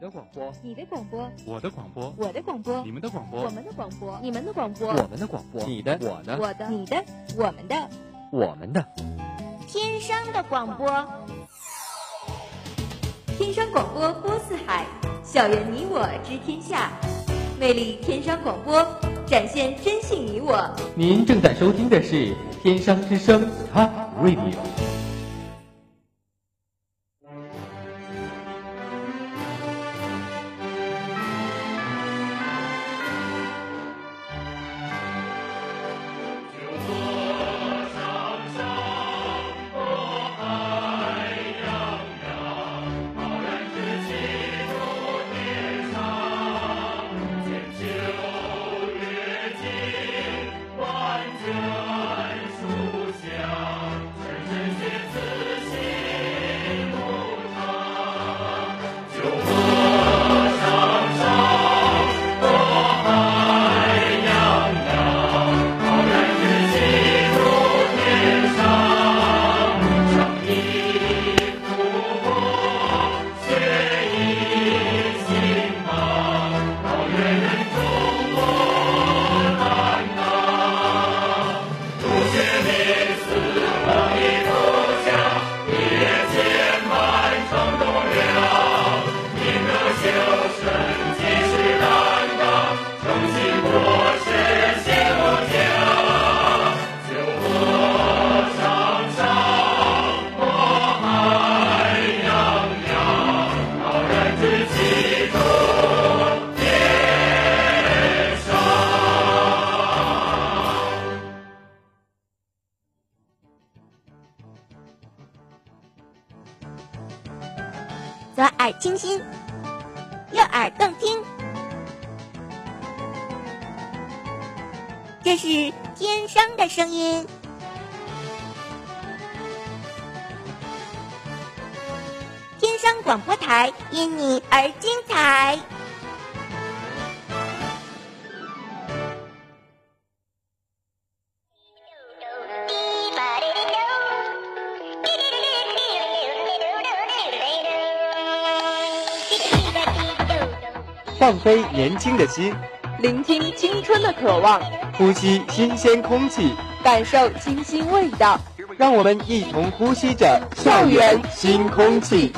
的广播，你的广播，我的广播，我的广播，你们的广播，我们的广播，你们的广播，我们的广播，你的，我的，我的，你的，我们的，我们的，天山的广播，天山广播播四海，校园你我知天下，魅力天山广播，展现真性你我。您正在收听的是天山之声 Top Radio。因你而精彩。放飞年轻的心，聆听青春的渴望，呼吸新鲜空气，感受清新味道。让我们一同呼吸着校园新空气。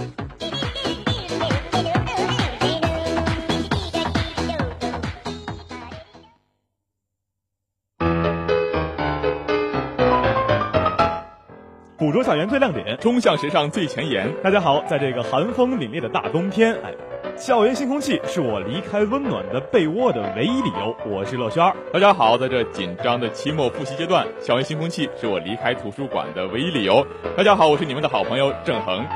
捕捉校园最亮点，冲向时尚最前沿。大家好，在这个寒风凛冽的大冬天，哎，校园新空气是我离开温暖的被窝的唯一理由。我是乐轩。大家好，在这紧张的期末复习阶段，校园新空气是我离开图书馆的唯一理由。大家好，我是你们的好朋友郑恒。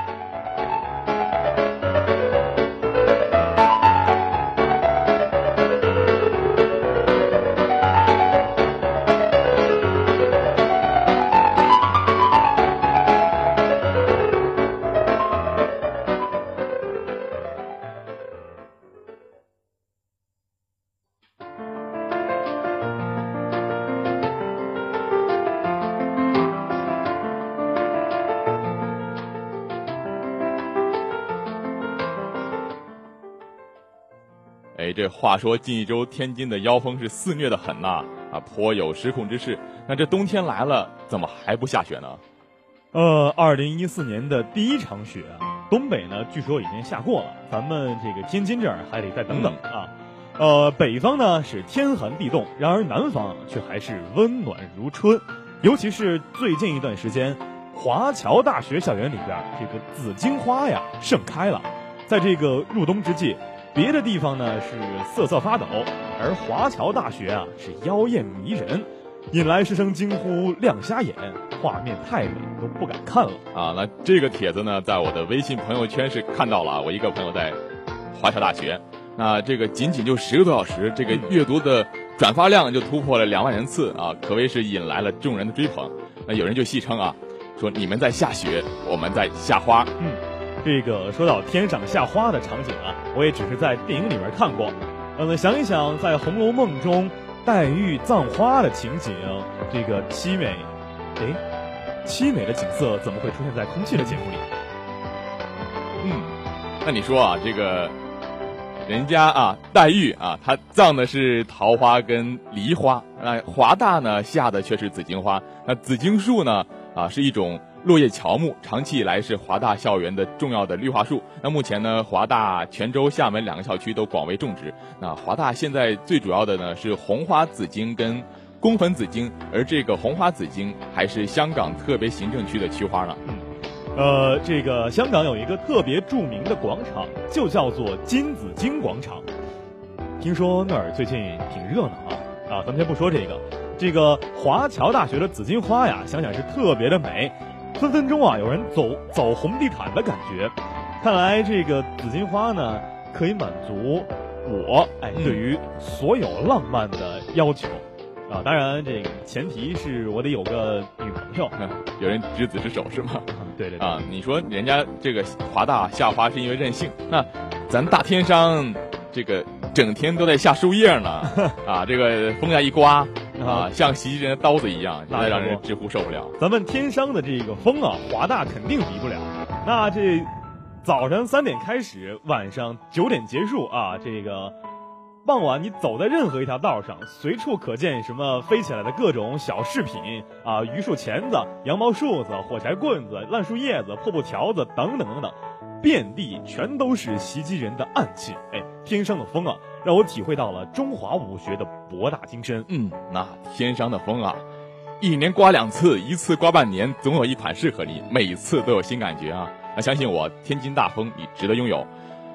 话说近一周天津的妖风是肆虐的很呐，啊，颇有失控之势。那这冬天来了，怎么还不下雪呢？呃，二零一四年的第一场雪，东北呢据说已经下过了，咱们这个天津这儿还得再等等啊。呃，北方呢是天寒地冻，然而南方却还是温暖如春。尤其是最近一段时间，华侨大学校园里边这个紫荆花呀盛开了。在这个入冬之际，别的地方呢是瑟瑟发抖，而华侨大学啊是妖艳迷人，引来师生惊呼亮瞎眼，画面太美都不敢看了啊！那这个帖子呢，在我的微信朋友圈是看到了，我一个朋友在华侨大学。那这个仅仅就十个多小时，这个阅读的转发量就突破了两万人次啊，可谓是引来了众人的追捧。那有人就戏称啊，说你们在下雪，我们在下花。嗯，这个说到天上下花的场景啊，我也只是在电影里面看过。呃，想一想，在《红楼梦》中黛玉葬花的情景，这个凄美，哎，凄美的景色怎么会出现在空气的节目里？嗯，那你说啊，这个人家啊，黛玉啊，她葬的是桃花跟梨花，那华大呢下的却是紫荆花。那紫荆树呢，啊，是一种落叶乔木，长期以来是华大校园的重要的绿化树。那目前呢，华大泉州、厦门两个校区都广为种植。那华大现在最主要的呢是红花紫荆跟宫粉紫荆，而这个红花紫荆还是香港特别行政区的区花呢。呃，这个香港有一个特别著名的广场，就叫做金紫荆广场。听说那儿最近挺热闹啊！啊，咱们先不说这个，这个华侨大学的紫荆花呀，想想是特别的美，分分钟啊有人走走红地毯的感觉。看来这个紫金花呢，可以满足我哎对于所有浪漫的要求。啊，当然，这个前提是我得有个女朋友。有人执子之手是吗？对对对。啊，你说人家这个华大下花是因为任性，那咱大天商这个整天都在下树叶呢。啊，这个风呀一刮啊，像袭击人的刀子一样，那让人直呼受不了。咱们天商的这个风啊，华大肯定比不了。那这早上三点开始，晚上九点结束啊，这个。傍晚，你走在任何一条道上，随处可见什么飞起来的各种小饰品啊，榆树钳子、羊毛梳子、火柴棍子、烂树叶子、破布条子等等等等，遍地全都是袭击人的暗器。哎，天上的风啊，让我体会到了中华武学的博大精深。嗯，那天上的风啊，一年刮两次，一次刮半年，总有一款适合你，每次都有新感觉啊！那相信我，天津大风你值得拥有。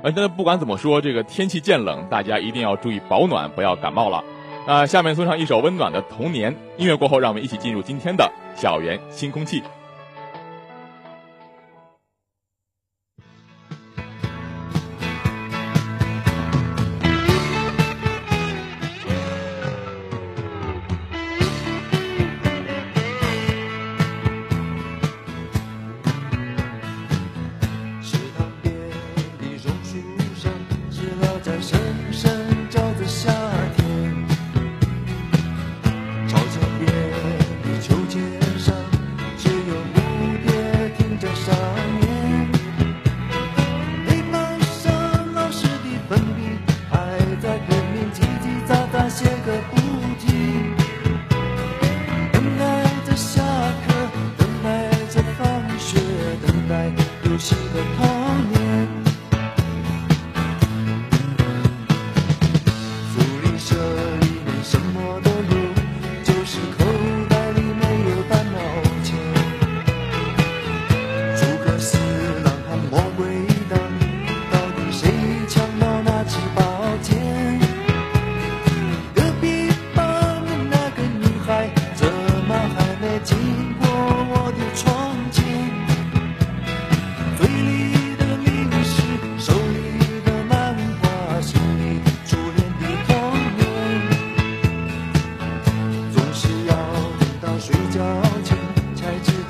呃，那不管怎么说，这个天气渐冷，大家一定要注意保暖，不要感冒了。那下面送上一首温暖的《童年》音乐过后，让我们一起进入今天的校园新空气。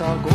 Chicago.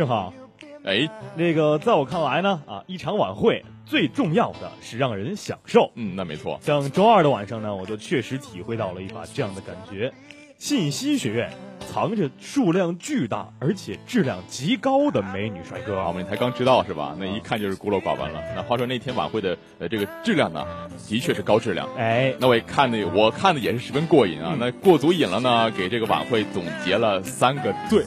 正好，哎，那个在我看来呢，啊，一场晚会最重要的是让人享受。嗯，那没错。像周二的晚上呢，我就确实体会到了一把这样的感觉。信息学院藏着数量巨大而且质量极高的美女帅哥，我们才刚知道是吧？那一看就是孤陋寡闻了。那话说那天晚会的呃这个质量呢，的确是高质量。哎，那我也看的，我看的也是十分过瘾啊。那过足瘾了呢，给这个晚会总结了三个最。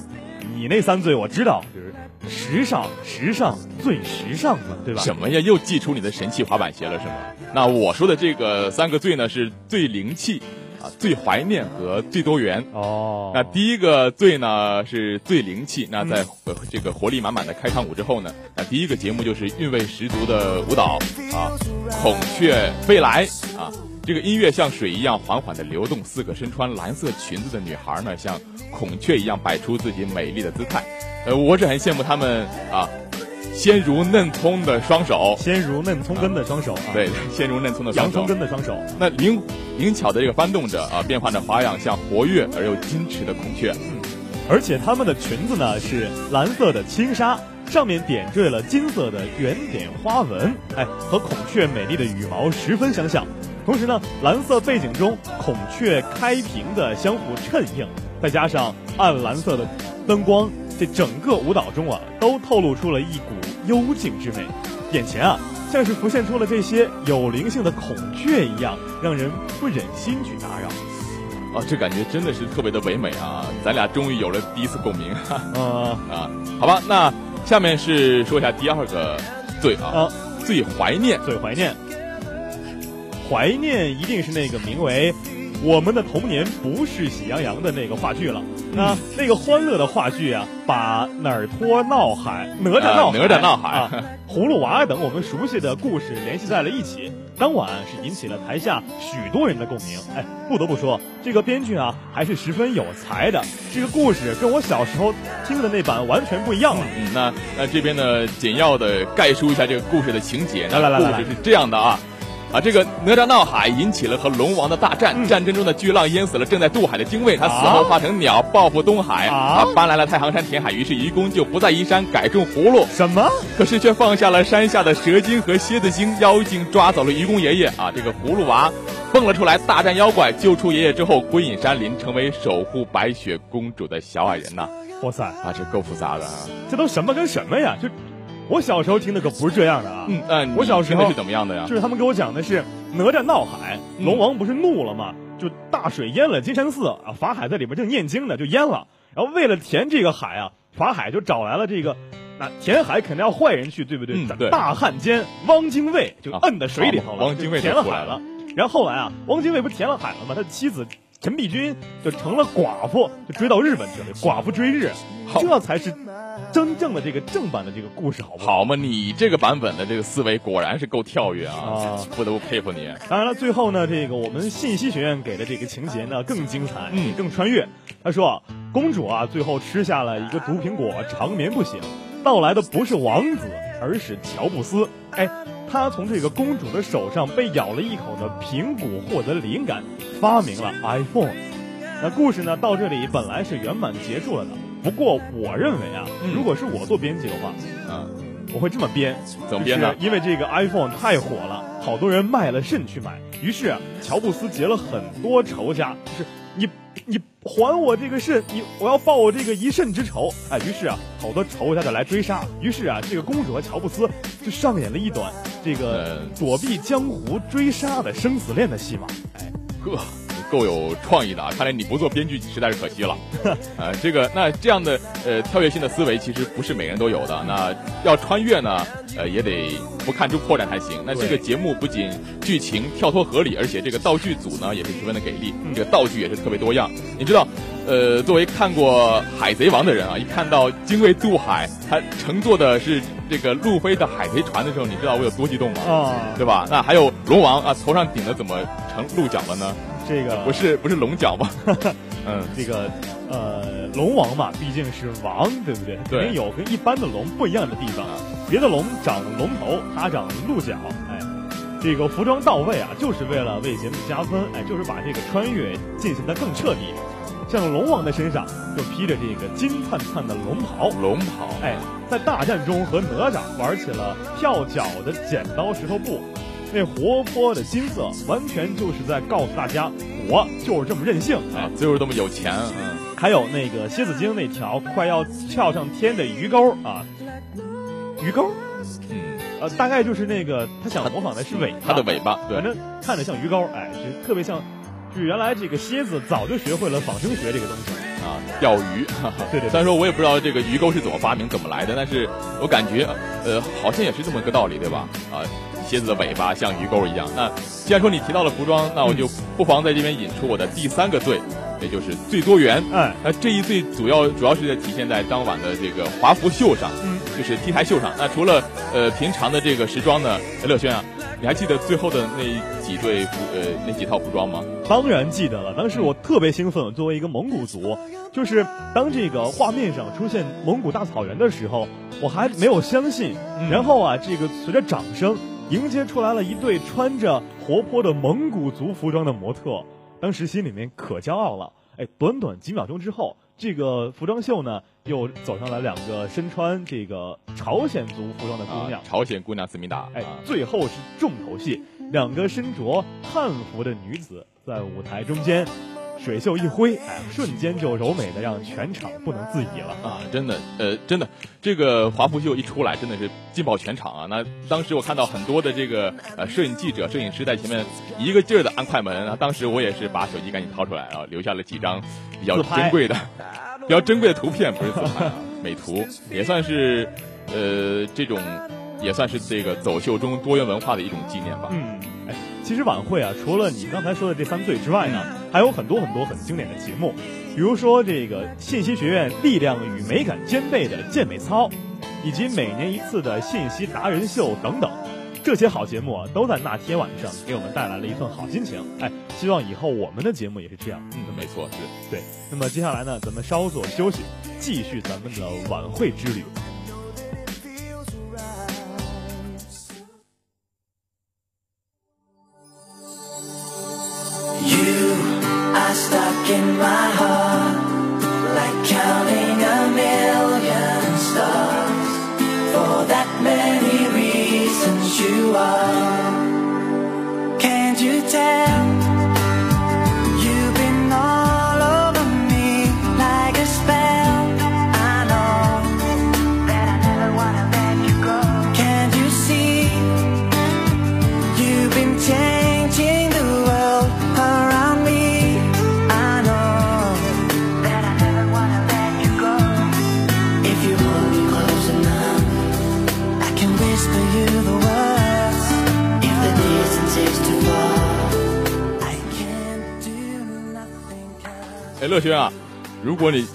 你那三最我知道，就是时尚、时尚、最时尚嘛，对吧？什么呀？又祭出你的神器滑板鞋了是吗？那我说的这个三个最呢，是最灵气。啊，最怀念和最多元哦。那第一个最呢是最灵气。那在这个活力满满的开场舞之后呢，那第一个节目就是韵味十足的舞蹈啊，孔雀飞来啊，这个音乐像水一样缓缓的流动。四个身穿蓝色裙子的女孩呢，像孔雀一样摆出自己美丽的姿态。呃，我是很羡慕她们啊。鲜如嫩葱的双手，鲜如嫩葱根的双手啊！对，鲜如嫩葱的双手，洋葱根的双手。那灵灵巧的这个翻动着啊，变换着花样，像活跃而又矜持的孔雀。嗯，而且她们的裙子呢是蓝色的轻纱，上面点缀了金色的圆点花纹，哎，和孔雀美丽的羽毛十分相像。同时呢，蓝色背景中孔雀开屏的相互衬映，再加上暗蓝色的灯光。这整个舞蹈中啊，都透露出了一股幽静之美，眼前啊，像是浮现出了这些有灵性的孔雀一样，让人不忍心去打扰。啊，这感觉真的是特别的唯美啊！咱俩终于有了第一次共鸣。啊啊，好吧，那下面是说一下第二个最啊，最怀念，最怀念，怀念一定是那个名为。我们的童年不是喜羊羊的那个话剧了，那那个欢乐的话剧啊，把哪儿托闹海、哪吒闹海、哪吒闹海、葫芦娃等我们熟悉的故事联系在了一起，当晚是引起了台下许多人的共鸣。哎，不得不说，这个编剧啊还是十分有才的。这个故事跟我小时候听的那版完全不一样了。嗯，那那这边呢，简要的概述一下这个故事的情节。来来来，故事是这样的啊。啊，这个哪吒闹海引起了和龙王的大战，战争中的巨浪淹死了正在渡海的精卫，他死后化成鸟报复东海，啊，搬来了太行山填海，于是愚公就不在移山改种葫芦。什么？可是却放下了山下的蛇精和蝎子精，妖精抓走了愚公爷爷啊！这个葫芦娃蹦了出来，大战妖怪，救出爷爷之后归隐山林，成为守护白雪公主的小矮人呐！哇塞，啊，这够复杂的啊！这都什么跟什么呀？就。我小时候听的可不是这样的啊！嗯嗯，我小时候是怎么样的呀？就是他们给我讲的是哪吒闹海，龙王不是怒了吗？就大水淹了金山寺啊，法海在里边正念经呢，就淹了。然后为了填这个海啊，法海就找来了这个，那填海肯定要坏人去，对不对？对。大汉奸汪精卫就摁在水里头了，汪精卫填了海了。然后后来啊，汪精卫不填了海了吗？他妻子陈璧君就成了寡妇，就追到日本去了。寡妇追日，这才是。真正的这个正版的这个故事好不好好嘛？你这个版本的这个思维果然是够跳跃啊！不得不佩服你。当然了，最后呢，这个我们信息学院给的这个情节呢更精彩，嗯，更穿越。他说，公主啊，最后吃下了一个毒苹果，长眠不醒。到来的不是王子，而是乔布斯。哎，他从这个公主的手上被咬了一口的苹果获得灵感，发明了 iPhone。那故事呢，到这里本来是圆满结束了的。不过我认为啊，如果是我做编辑的话，嗯，我会这么编，怎么编呢？因为这个 iPhone 太火了，好多人卖了肾去买。于是啊，乔布斯结了很多仇家，就是你你还我这个肾，你我要报我这个一肾之仇。哎，于是啊，好多仇家就来追杀。于是啊，这个公主和乔布斯就上演了一段这个躲避江湖追杀的生死恋的戏码。哎，呵。够有创意的啊！看来你不做编剧实在是可惜了。呃，这个那这样的呃跳跃性的思维其实不是每个人都有的。那要穿越呢，呃也得不看出破绽才行。那这个节目不仅剧情跳脱合理，而且这个道具组呢也是十分的给力，这个道具也是特别多样。你知道，呃，作为看过《海贼王》的人啊，一看到精卫渡海，他乘坐的是这个路飞的海贼船的时候，你知道我有多激动吗？啊，对吧？那还有龙王啊，头上顶的怎么成鹿角了呢？这个不是不是龙角吗？嗯，这个呃，龙王嘛，毕竟是王，对不对？肯定有跟一般的龙不一样的地方。别的龙长龙头，它长鹿角。哎，这个服装到位啊，就是为了为节目加分。哎，就是把这个穿越进行的更彻底。像龙王的身上就披着这个金灿灿的龙袍，龙袍，哎，在大战中和哪吒玩起了跳脚的剪刀石头布，那活泼的心色完全就是在告诉大家，我就是这么任性啊，就是这么有钱。嗯，还有那个蝎子精那条快要翘上天的鱼钩啊，鱼钩，嗯，呃，大概就是那个他想模仿的是尾，巴，他的尾巴，对，反正看着像鱼钩，哎，就特别像。就原来这个蝎子早就学会了仿生学这个东西啊，钓鱼。对对。虽然说我也不知道这个鱼钩是怎么发明、怎么来的，但是我感觉，呃，好像也是这么个道理，对吧？啊，蝎子的尾巴像鱼钩一样。那既然说你提到了服装，那我就不妨在这边引出我的第三个罪，也就是最多元。嗯，那这一罪主要主要是在体现在当晚的这个华服秀上，嗯，就是 T 台秀上。那除了呃平常的这个时装呢，乐轩啊。你还记得最后的那几对服呃那几套服装吗？当然记得了，当时我特别兴奋。作为一个蒙古族，就是当这个画面上出现蒙古大草原的时候，我还没有相信。然后啊，这个随着掌声迎接出来了一对穿着活泼的蒙古族服装的模特，当时心里面可骄傲了。哎，短短几秒钟之后。这个服装秀呢，又走上来两个身穿这个朝鲜族服装的姑娘，朝鲜姑娘思密达。哎，最后是重头戏，两个身着汉服的女子在舞台中间。水袖一挥，哎，瞬间就柔美的让全场不能自已了啊！真的，呃，真的，这个华服秀一出来，真的是劲爆全场啊！那当时我看到很多的这个呃摄影记者、摄影师在前面一个劲儿的按快门啊，当时我也是把手机赶紧掏出来啊，留下了几张比较珍贵的、比较珍贵的图片，不是自拍啊，美图，也算是呃这种也算是这个走秀中多元文化的一种纪念吧。嗯，哎，其实晚会啊，除了你刚才说的这三对之外呢。还有很多很多很经典的节目，比如说这个信息学院力量与美感兼备的健美操，以及每年一次的信息达人秀等等，这些好节目啊，都在那天晚上给我们带来了一份好心情。哎，希望以后我们的节目也是这样。嗯，没错，是对。那么接下来呢，咱们稍作休息，继续咱们的晚会之旅。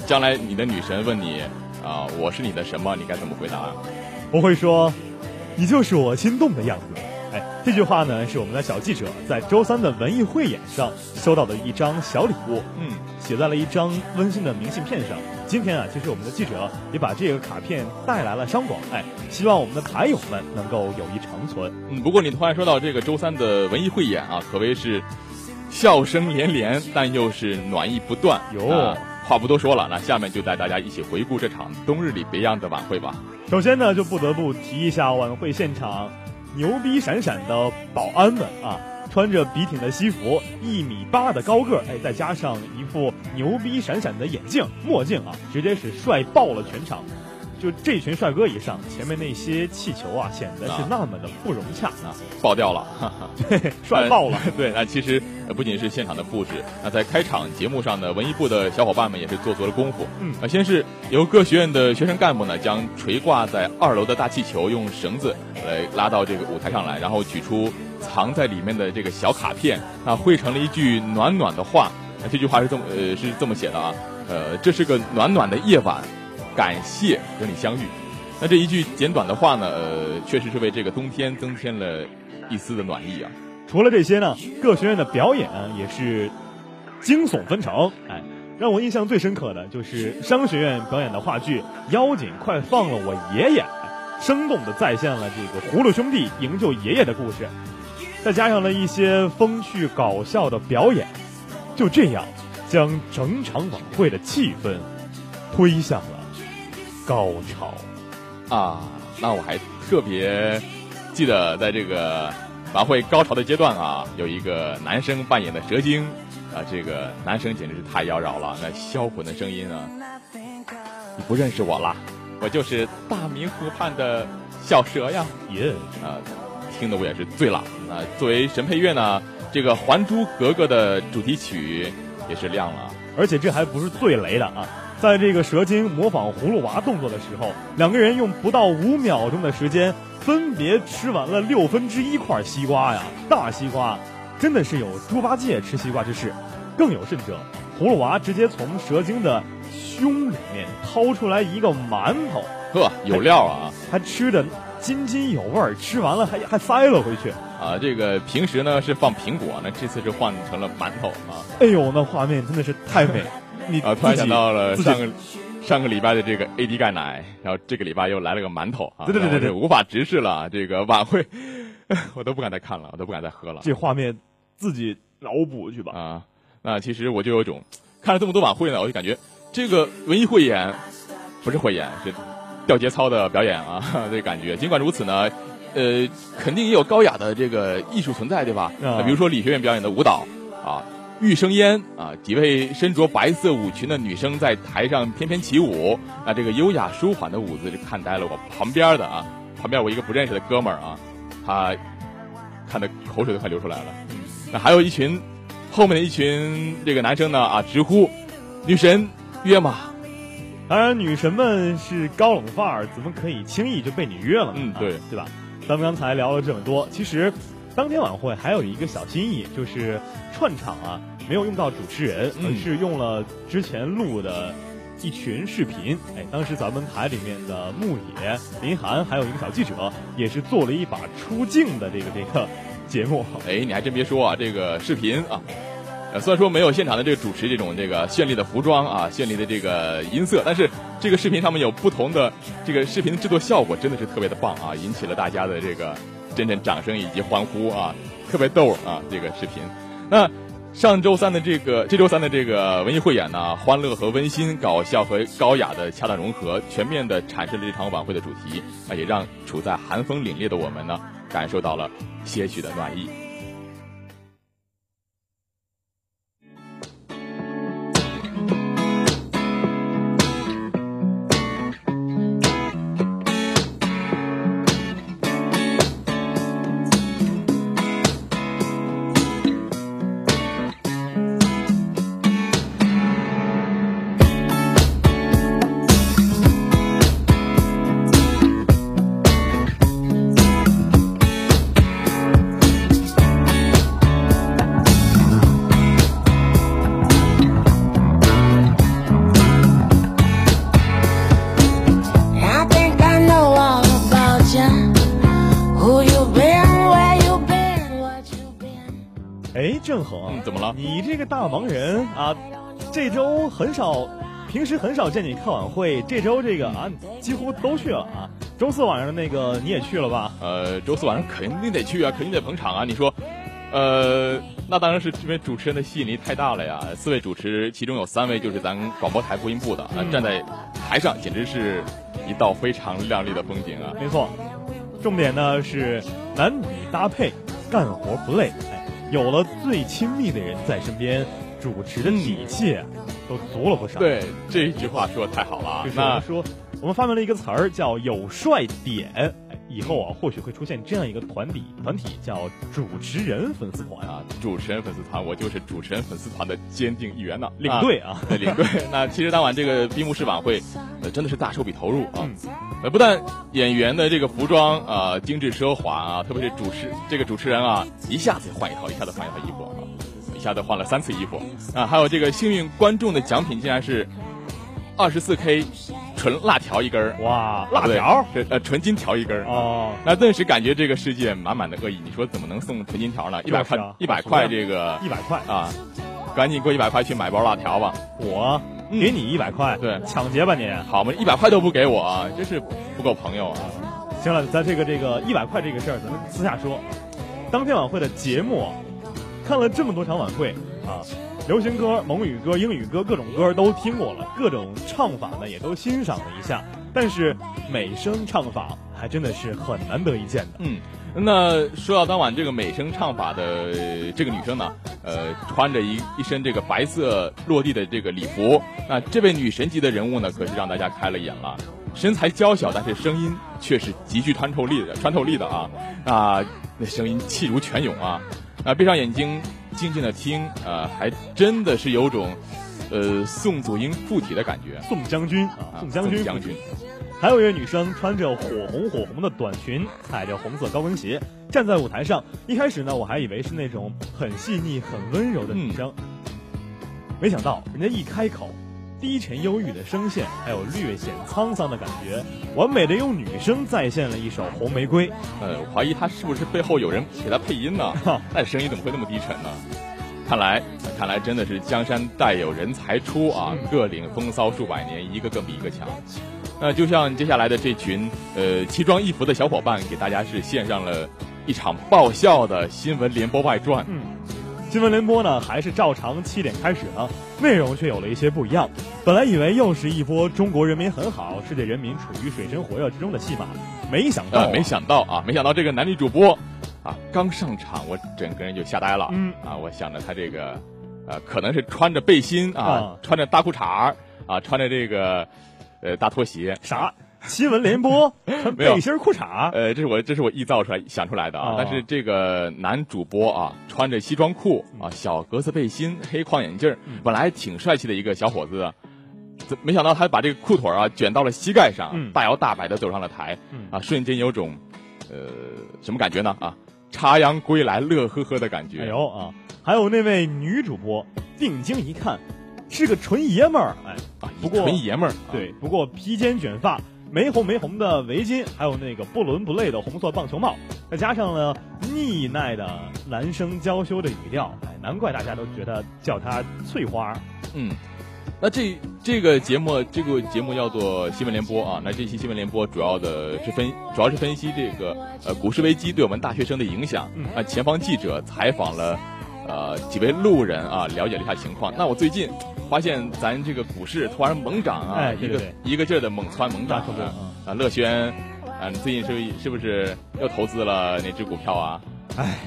将来你的女神问你啊，我是你的什么？你该怎么回答？我会说，你就是我心动的样子。哎，这句话呢，是我们的小记者在周三的文艺汇演上收到的一张小礼物，嗯，写在了一张温馨的明信片上。今天啊，其实我们的记者也把这个卡片带来了商广，哎，希望我们的牌友们能够友谊长存。嗯，不过你突然说到这个周三的文艺汇演啊，可谓是。笑声连连，但又是暖意不断。哟，话不多说了，那下面就带大家一起回顾这场冬日里别样的晚会吧。首先呢，就不得不提一下晚会现场牛逼闪闪的保安们啊，穿着笔挺的西服，一米八的高个，哎，再加上一副牛逼闪闪的眼镜墨镜啊，直接是帅爆了全场。就这群帅哥一上，前面那些气球啊，显得是那么的不融洽啊，爆掉了，对，帅爆了。对，那其实不仅是现场的布置，那在开场节目上呢，文艺部的小伙伴们也是做足了功夫。嗯，啊，先是由各学院的学生干部呢，将垂挂在二楼的大气球用绳子来拉到这个舞台上来，然后取出藏在里面的这个小卡片，那汇成了一句暖暖的话。这句话是这么呃是这么写的啊，呃，这是个暖暖的夜晚。感谢和你相遇，那这一句简短的话呢，呃，确实是为这个冬天增添了一丝的暖意啊。除了这些呢，各学院的表演也是惊悚纷呈。哎，让我印象最深刻的就是商学院表演的话剧《妖精快放了我爷爷》，生动的再现了这个葫芦兄弟营救爷爷的故事，再加上了一些风趣搞笑的表演，就这样。将整场晚会的气氛推向了高潮。啊，那我还特别记得在这个晚会高潮的阶段啊，有一个男生扮演的蛇精啊，这个男生简直是太妖娆了，那销魂的声音啊，你不认识我啦，我就是大明湖畔的小蛇呀，耶！啊，听得我也是醉了。那作为神配乐呢，这个《还珠格格》的主题曲也是亮了。而且这还不是最雷的啊！在这个蛇精模仿葫芦娃动作的时候，两个人用不到五秒钟的时间，分别吃完了六分之一块西瓜呀！大西瓜，真的是有猪八戒吃西瓜之势。更有甚者，葫芦娃直接从蛇精的胸里面掏出来一个馒头，呵，有料啊！还 吃的津津有味儿，吃完了还还塞了回去。啊，这个平时呢是放苹果，那这次是换成了馒头啊！哎呦，那画面真的是太美！你啊，突然想到了上个上个礼拜的这个 AD 钙奶，然后这个礼拜又来了个馒头啊！对对对对对，无法直视了。这个晚会 我都不敢再看了，我都不敢再喝了。这画面自己脑补去吧啊！那其实我就有种看了这么多晚会呢，我就感觉这个文艺汇演不是汇演，是掉节操的表演啊！这感觉。尽管如此呢。呃，肯定也有高雅的这个艺术存在，对吧？啊，比如说理学院表演的舞蹈，啊，玉生烟啊，几位身着白色舞裙的女生在台上翩翩起舞，那这个优雅舒缓的舞姿就看呆了我旁边的啊，旁边我一个不认识的哥们儿啊，他看的口水都快流出来了。那还有一群后面的一群这个男生呢啊，直呼女神约吗？当然，女神们是高冷范儿，怎么可以轻易就被你约了呢？嗯，对，对吧？咱们刚才聊了这么多，其实当天晚会还有一个小心意，就是串场啊，没有用到主持人，而是用了之前录的一群视频。哎，当时咱们台里面的牧野、林涵，还有一个小记者，也是做了一把出镜的这个这个节目。哎，你还真别说啊，这个视频啊，呃，虽然说没有现场的这个主持这种这个绚丽的服装啊，绚丽的这个音色，但是。这个视频上面有不同的这个视频的制作效果，真的是特别的棒啊，引起了大家的这个阵阵掌声以及欢呼啊，特别逗啊！这个视频。那上周三的这个这周三的这个文艺汇演呢，欢乐和温馨、搞笑和高雅的恰当融合，全面的阐释了这场晚会的主题啊，也让处在寒风凛冽的我们呢，感受到了些许的暖意。郑恒，怎么了？你这个大忙人啊，这周很少，平时很少见你看晚会，这周这个啊，几乎都去了啊。周四晚上的那个你也去了吧？呃，周四晚上肯定得去啊，肯定得捧场啊。你说，呃，那当然是因为主持人的吸引力太大了呀。四位主持，其中有三位就是咱广播台播音部的，啊，站在台上简直是一道非常亮丽的风景啊。没错，重点呢是男女搭配，干活不累。有了最亲密的人在身边，主持的底气都足了不少。对，这句话说的太好了。那说，我们发明了一个词儿叫“有帅点”。以后啊，或许会出现这样一个团体，团体叫主持人粉丝团啊。主持人粉丝团，我就是主持人粉丝团的坚定一员呢，领队啊，领队。那其实当晚这个闭幕式晚会，呃，真的是大手笔投入啊。呃，不但演员的这个服装啊精致奢华啊，特别是主持这个主持人啊，一下子换一套，一下子换一套衣服啊，一下子换了三次衣服啊。还有这个幸运观众的奖品竟然是二十四 K。纯辣条一根儿哇，辣条是呃纯金条一根儿哦，那顿时感觉这个世界满满的恶意。你说怎么能送纯金条呢？一百块一百块这个一百块啊，赶紧给我一百块去买包辣条吧。我给你一百块，对，抢劫吧你。好嘛，一百块都不给我，真是不够朋友啊。行了，咱这个这个一百块这个事儿，咱们私下说。当天晚会的节目，看了这么多场晚会啊，流行歌、蒙语歌、英语歌，各种歌都听过了，各种唱法呢也都欣赏了一下。但是美声唱法还真的是很难得一见的。嗯，那说到当晚这个美声唱法的这个女生呢，呃，穿着一一身这个白色落地的这个礼服，那这位女神级的人物呢，可是让大家开了眼了。身材娇小，但是声音却是极具穿透力的，穿透力的啊啊，那声音气如泉涌啊啊！闭上眼睛，静静的听啊，还真的是有种呃宋祖英附体的感觉。宋将军啊，宋将军，将军。还有一位女生穿着火红火红的短裙，踩着红色高跟鞋，站在舞台上。一开始呢，我还以为是那种很细腻、很温柔的女生，没想到人家一开口。低沉忧郁的声线，还有略显沧桑的感觉，完美的用女声再现了一首《红玫瑰》。呃，我怀疑他是不是背后有人给他配音呢？那声音怎么会那么低沉呢？看来，看来真的是江山代有人才出啊！各领风骚数百年，一个个比一个强。那就像接下来的这群呃奇装异服的小伙伴，给大家是献上了一场爆笑的新闻联播外传。嗯。新闻联播呢，还是照常七点开始呢，内容却有了一些不一样。本来以为又是一波中国人民很好，世界人民处于水深火热之中的戏码，没想到，没想到啊，没想到这个男女主播，啊，刚上场我整个人就吓呆了。嗯，啊，我想着他这个，呃，可能是穿着背心啊，穿着大裤衩儿啊，穿着这个，呃，大拖鞋啥。新闻联播，背心裤衩，呃，这是我这是我臆造出来想出来的啊。但是这个男主播啊，穿着西装裤啊，小格子背心，黑框眼镜，本来挺帅气的一个小伙子，没想到他把这个裤腿啊卷到了膝盖上，大摇大摆的走上了台，啊，瞬间有种，呃，什么感觉呢？啊，插秧归来乐呵呵的感觉。哎呦啊，还有那位女主播，定睛一看，是个纯爷们儿，哎。啊，不过纯爷们儿，对，不过披肩卷发。玫红玫红的围巾，还有那个不伦不类的红色棒球帽，再加上呢腻耐的男生娇羞的语调，哎，难怪大家都觉得叫他翠花。嗯，那这这个节目，这个节目叫做新闻联播啊。那这期新闻联播主要的是分，主要是分析这个呃股市危机对我们大学生的影响。那前方记者采访了呃几位路人啊，了解了一下情况。那我最近。发现咱这个股市突然猛涨啊，一个一个劲儿的猛窜猛涨啊！啊，乐轩，啊，你最近是是不是又投资了哪只股票啊？哎，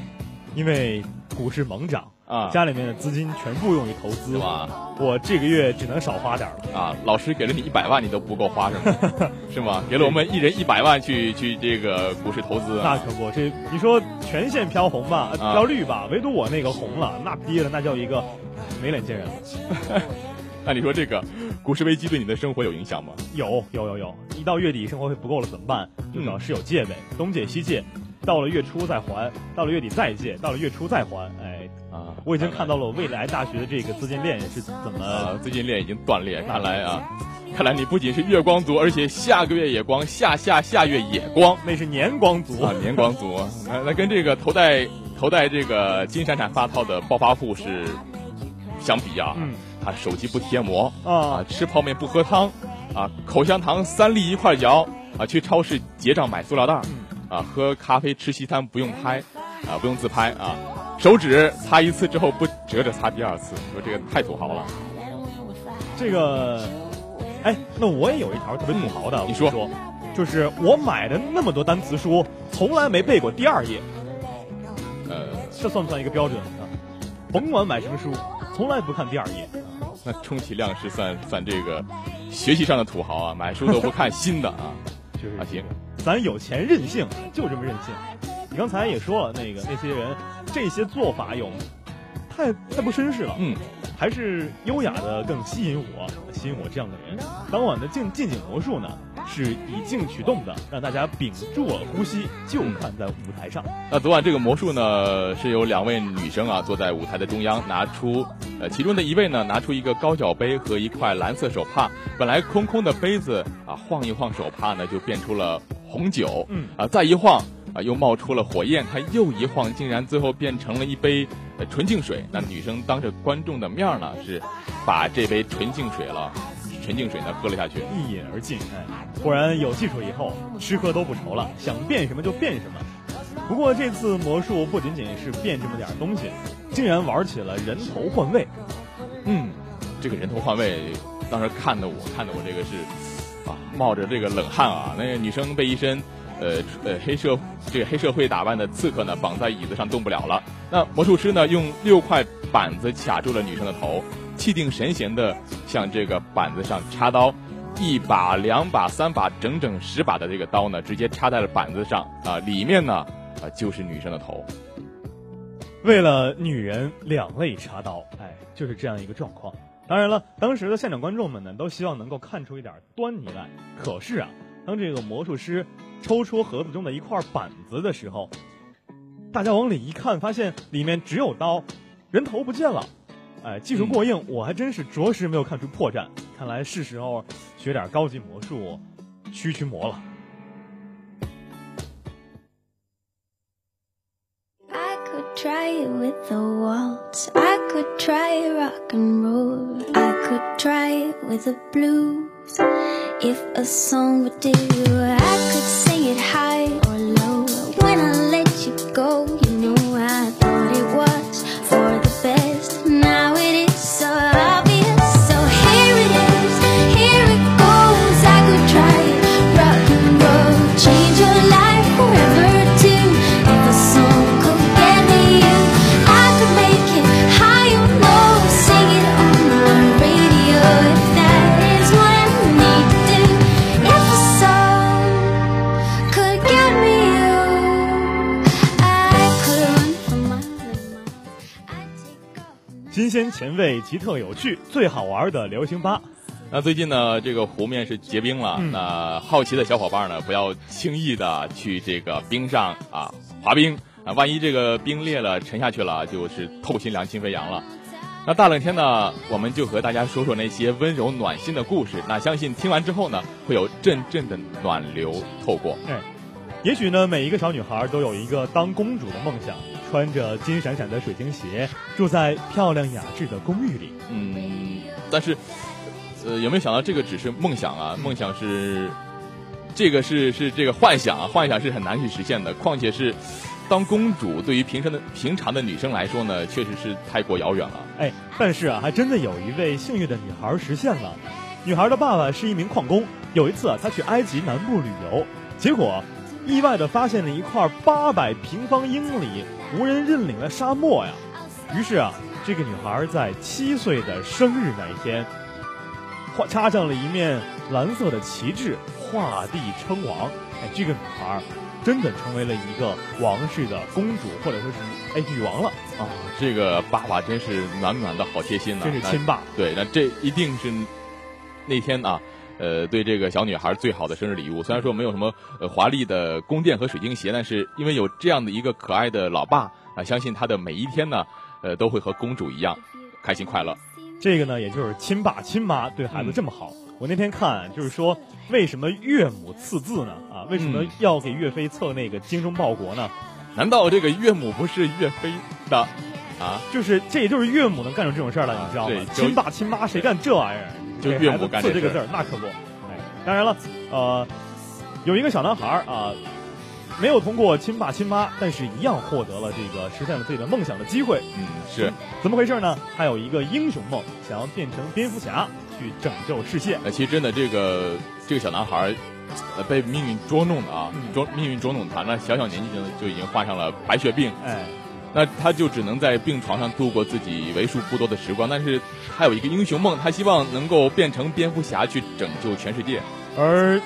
因为股市猛涨啊，家里面的资金全部用于投资，是吧？我这个月只能少花点了啊！老师给了你一百万，你都不够花是吗？是吗？给了我们一人一百万去去这个股市投资，那可不，这你说全线飘红吧，飘绿吧，唯独我那个红了，那跌了，那叫一个。没脸见人了，那你说这个股市危机对你的生活有影响吗？有有有有，一到月底生活费不够了怎么办？就找室友借呗，东借西借，到了月初再还，到了月底再借，到了月初再还。哎啊，我已经看到了我未来大学的这个资金链是怎么，资金链已经断裂。看来啊，看来你不仅是月光族，而且下个月也光，下下下月也光，那是年光族啊，年光族。那那跟这个头戴头戴这个金闪闪发套的暴发户是。相比啊，他手机不贴膜啊，吃泡面不喝汤啊，口香糖三粒一块嚼啊，去超市结账买塑料袋啊，喝咖啡吃西餐不用拍啊，不用自拍啊，手指擦一次之后不折着擦第二次，说这个太土豪了。这个，哎，那我也有一条特别土豪的，你说，就是我买的那么多单词书，从来没背过第二页。呃，这算不算一个标准啊？甭管买什么书。从来不看第二页，那充其量是算算这个学习上的土豪啊，买书都不看新的啊。就是啊，行，咱有钱任性，就这么任性。你刚才也说了，那个那些人这些做法有太太不绅士了，嗯，还是优雅的更吸引我，吸引我这样的人。当晚的近近景魔术呢？是以静取动的，让大家屏住了呼吸，就看在舞台上。那昨晚这个魔术呢，是由两位女生啊坐在舞台的中央，拿出呃其中的一位呢拿出一个高脚杯和一块蓝色手帕。本来空空的杯子啊，晃一晃手帕呢，就变出了红酒。嗯啊，再一晃啊，又冒出了火焰。他又一晃，竟然最后变成了一杯纯净水。那女生当着观众的面呢，是把这杯纯净水了。纯净水呢，喝了下去，一饮而尽。哎，果然有技术以后，吃喝都不愁了，想变什么就变什么。不过这次魔术不仅仅是变这么点东西，竟然玩起了人头换位。嗯，这个人头换位，当时看的我看的我这个是啊冒着这个冷汗啊。那个女生被一身呃呃黑社这个黑社会打扮的刺客呢绑在椅子上动不了了。那魔术师呢用六块板子卡住了女生的头，气定神闲的向这个板子上插刀，一把、两把、三把，整整十把的这个刀呢，直接插在了板子上啊，里面呢啊就是女生的头。为了女人两肋插刀，哎，就是这样一个状况。当然了，当时的现场观众们呢，都希望能够看出一点端倪来。可是啊，当这个魔术师抽出盒子中的一块板子的时候，大家往里一看，发现里面只有刀，人头不见了。哎，技术过硬，我还真是着实没有看出破绽。看来是时候学点高级魔术，驱驱魔了。try it with a waltz. I could try rock and roll. I could try it with the blues. If a song would do, I could sing it high or low. When I let you go, 前卫、奇特有趣、最好玩的流行吧。那最近呢，这个湖面是结冰了。嗯那好奇的小伙伴呢，不要轻易的去这个冰上啊滑冰啊，万一这个冰裂了沉下去了，就是透心凉、心飞扬了。那大冷天呢，我们就和大家说说那些温柔暖心的故事。那相信听完之后呢，会有阵阵的暖流透过。哎，也许呢，每一个小女孩都有一个当公主的梦想，穿着金闪闪的水晶鞋，住在漂亮雅致的公寓里。嗯，但是，呃，有没有想到这个只是梦想啊？梦想是，这个是是这个幻想啊，幻想是很难去实现的。况且是当公主，对于平常的平常的女生来说呢，确实是太过遥远了。哎，但是啊，还真的有一位幸运的女孩实现了。女孩的爸爸是一名矿工，有一次啊，他去埃及南部旅游，结果意外的发现了一块八百平方英里无人认领的沙漠呀。于是啊，这个女孩在七岁的生日那一天，画插上了一面蓝色的旗帜，画地称王。哎，这个女孩真的成为了一个王室的公主，或者说是哎女王了啊！这个爸爸真是暖暖的好贴心呐、那真是亲爸。对，那这一定是那天啊，呃，对这个小女孩最好的生日礼物。虽然说没有什么呃华丽的宫殿和水晶鞋，但是因为有这样的一个可爱的老爸啊、相信他的每一天呢，呃，都会和公主一样开心快乐。这个呢，也就是亲爸亲妈对孩子这么好。我那天看，就是说为什么岳母赐字呢？啊，为什么嗯要给岳飞测那个精忠报国呢？难道这个岳母不是岳飞的啊？就是这也就是岳母能干出这种事儿来，你知道吗对？亲爸亲妈谁干这玩意儿？就岳给孩子母干这事赐这个字儿，那可不。哎，当然了，呃，有一个小男孩儿啊，没有通过亲爸亲妈，但是一样获得了这个实现了自己的梦想的机会。嗯，是。怎么回事呢？他有一个英雄梦，想要变成蝙蝠侠去拯救世界。呃，其实真的这个这个小男孩被命运捉弄的啊，嗯捉命运捉弄他，那小小年纪就就已经患上了白血病，哎，那他就只能在病床上度过自己为数不多的时光。但是他有一个英雄梦，他希望能够变成蝙蝠侠去拯救全世界。而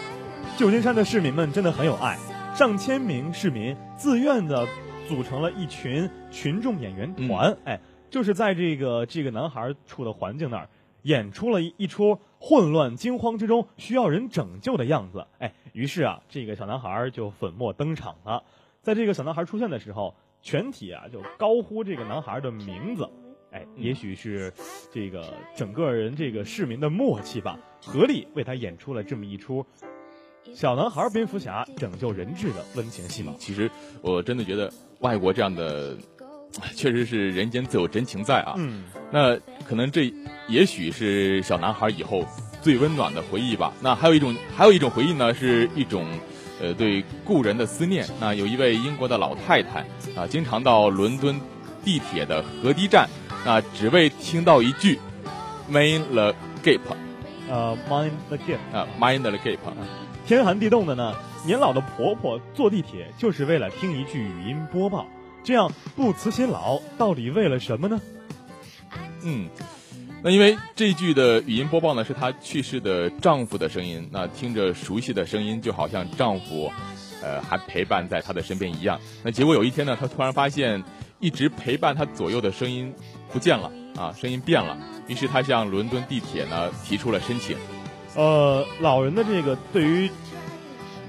旧金山的市民们真的很有爱，上千名市民自愿的组成了一群群众演员团，哎，就是在这个这个男孩处的环境那儿演出了一一出混乱惊慌之中需要人拯救的样子，哎，于是啊，这个小男孩就粉墨登场了。在这个小男孩出现的时候，全体啊就高呼这个男孩的名字。哎，也许是这个整个人这个市民的默契吧，合力为他演出了这么一出小男孩蝙蝠侠拯救人质的温情戏码。其实我真的觉得外国这样的，哎确实是人间自有真情在啊。嗯，那可能这也许是小男孩以后最温暖的回忆吧。那还有一种，还有一种回忆呢，是一种，呃，对故人的思念。那有一位英国的老太太啊，经常到伦敦地铁的河堤站，那只为听到一句 Mind the Gap，呃，Mind the Gap 啊，Mind the Gap，天寒地冻的呢，年老的婆婆坐地铁就是为了听一句语音播报，这样不辞辛劳，到底为了什么呢？嗯，那因为这句的语音播报呢是她去世的丈夫的声音，那听着熟悉的声音，就好像丈夫，呃，还陪伴在她的身边一样。那结果有一天呢，她突然发现，一直陪伴她左右的声音不见了啊，声音变了。于是她向伦敦地铁呢提出了申请。呃，老人的这个对于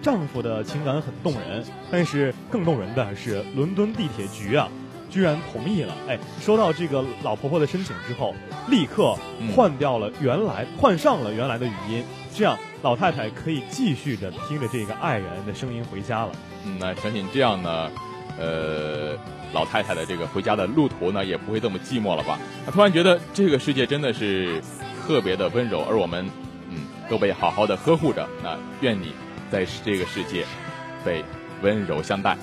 丈夫的情感很动人，但是更动人的是伦敦地铁局啊。居然同意了！哎，收到这个老婆婆的申请之后，立刻换掉了原来换上了原来的语音，这样老太太可以继续着听着这个爱人的声音回家了。嗯，那相信这样呢，呃，老太太的这个回家的路途呢，也不会这么寂寞了吧？她突然觉得这个世界真的是特别的温柔，而我们，嗯，都被好好的呵护着。那愿你在这个世界被温柔相待。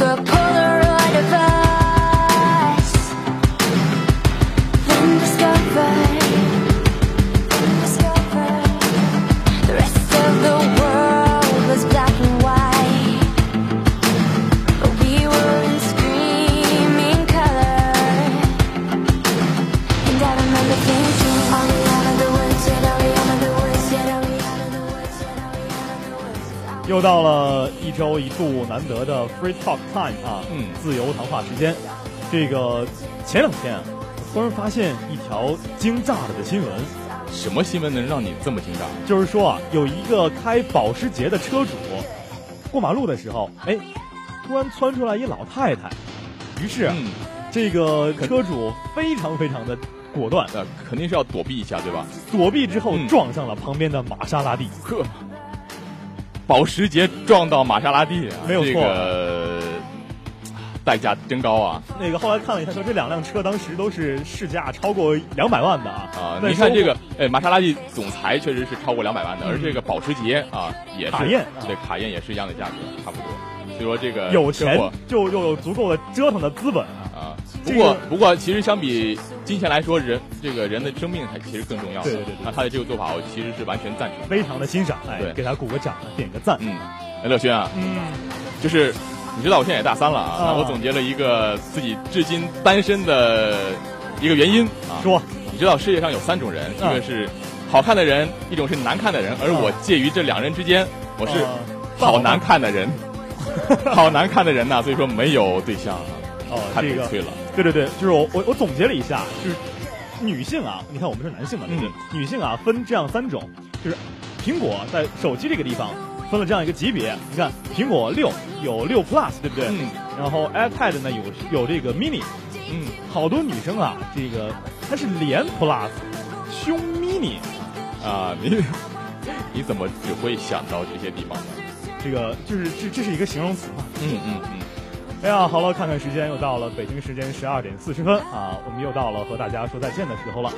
a Polaroid of us. 又到了一周一度难得的 Free Talk Time 啊，嗯，自由谈话时间。这个前两天啊，突然发现一条惊炸了的新闻。什么新闻能让你这么惊炸？就是说啊，有一个开保时捷的车主过马路的时候，哎，突然窜出来一老太太。于是，嗯，这个车主非常非常的果断，呃，肯定是要躲避一下，对吧？躲避之后撞上了旁边的玛莎拉蒂。呵。保时捷撞到玛莎拉蒂，没有错，代价真高啊！那个后来看了一下，说这两辆车当时都是市价超过两百万的啊！啊，你看这个，哎，玛莎拉蒂总裁确实是超过两百万的，而这个保时捷啊，也是卡宴，对，卡宴也是一样的价格，差不多。所以说这个有钱就又有足够的折腾的资本啊！不过不过，其实相比金钱来说，人这个人的生命还其实更重要。对对对，那他的这个做法，我其实是完全赞成，非常的欣赏。哎，对，给他鼓个掌，点个赞。嗯，哎，乐轩啊，嗯，就是你知道我现在也大三了啊，那我总结了一个自己至今单身的一个原因啊。说，你知道世界上有三种人，一个是好看的人，一种是难看的人，而我介于这两人之间，我是好难看的人，好难看的人呐，所以说没有对象。哦，太悲催了。对对对，就是我我我总结了一下，就是女性啊，你看我们是男性嘛，对不对？女性啊分这样三种，就是苹果在手机这个地方分了这样一个级别，你看苹果六有六 Plus，对不对？嗯。然后 iPad 呢有有这个 Mini，嗯，好多女生啊，这个它是连 Plus，胸 Mini，啊，你你怎么只会想到这些地方呢？这个就是这这是一个形容词嘛？嗯嗯嗯。哎呀，好了，看看时间，又到了北京时间十二点四十分啊，我们又到了和大家说再见的时候了。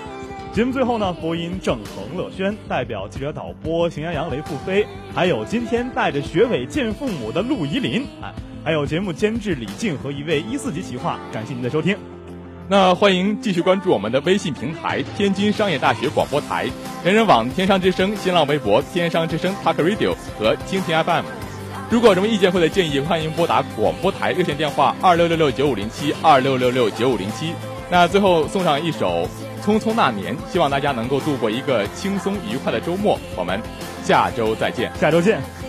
节目最后呢，播音郑恒、乐轩，代表记者导播邢阳阳、雷富飞，还有今天带着学委见父母的陆怡林，哎，还有节目监制李静和一位一四级企划，感谢您的收听。那欢迎继续关注我们的微信平台天津商业大学广播台、人人网、天商之声、新浪微博、天商之声 Talk Radio 和蜻蜓 FM。如果有什么意见或者建议，欢迎拨打广播台热线电话二六六六九五零七二六六六九五零七。那最后送上一首《匆匆那年》，希望大家能够度过一个轻松愉快的周末。我们下周再见，下周见。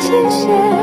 倾斜。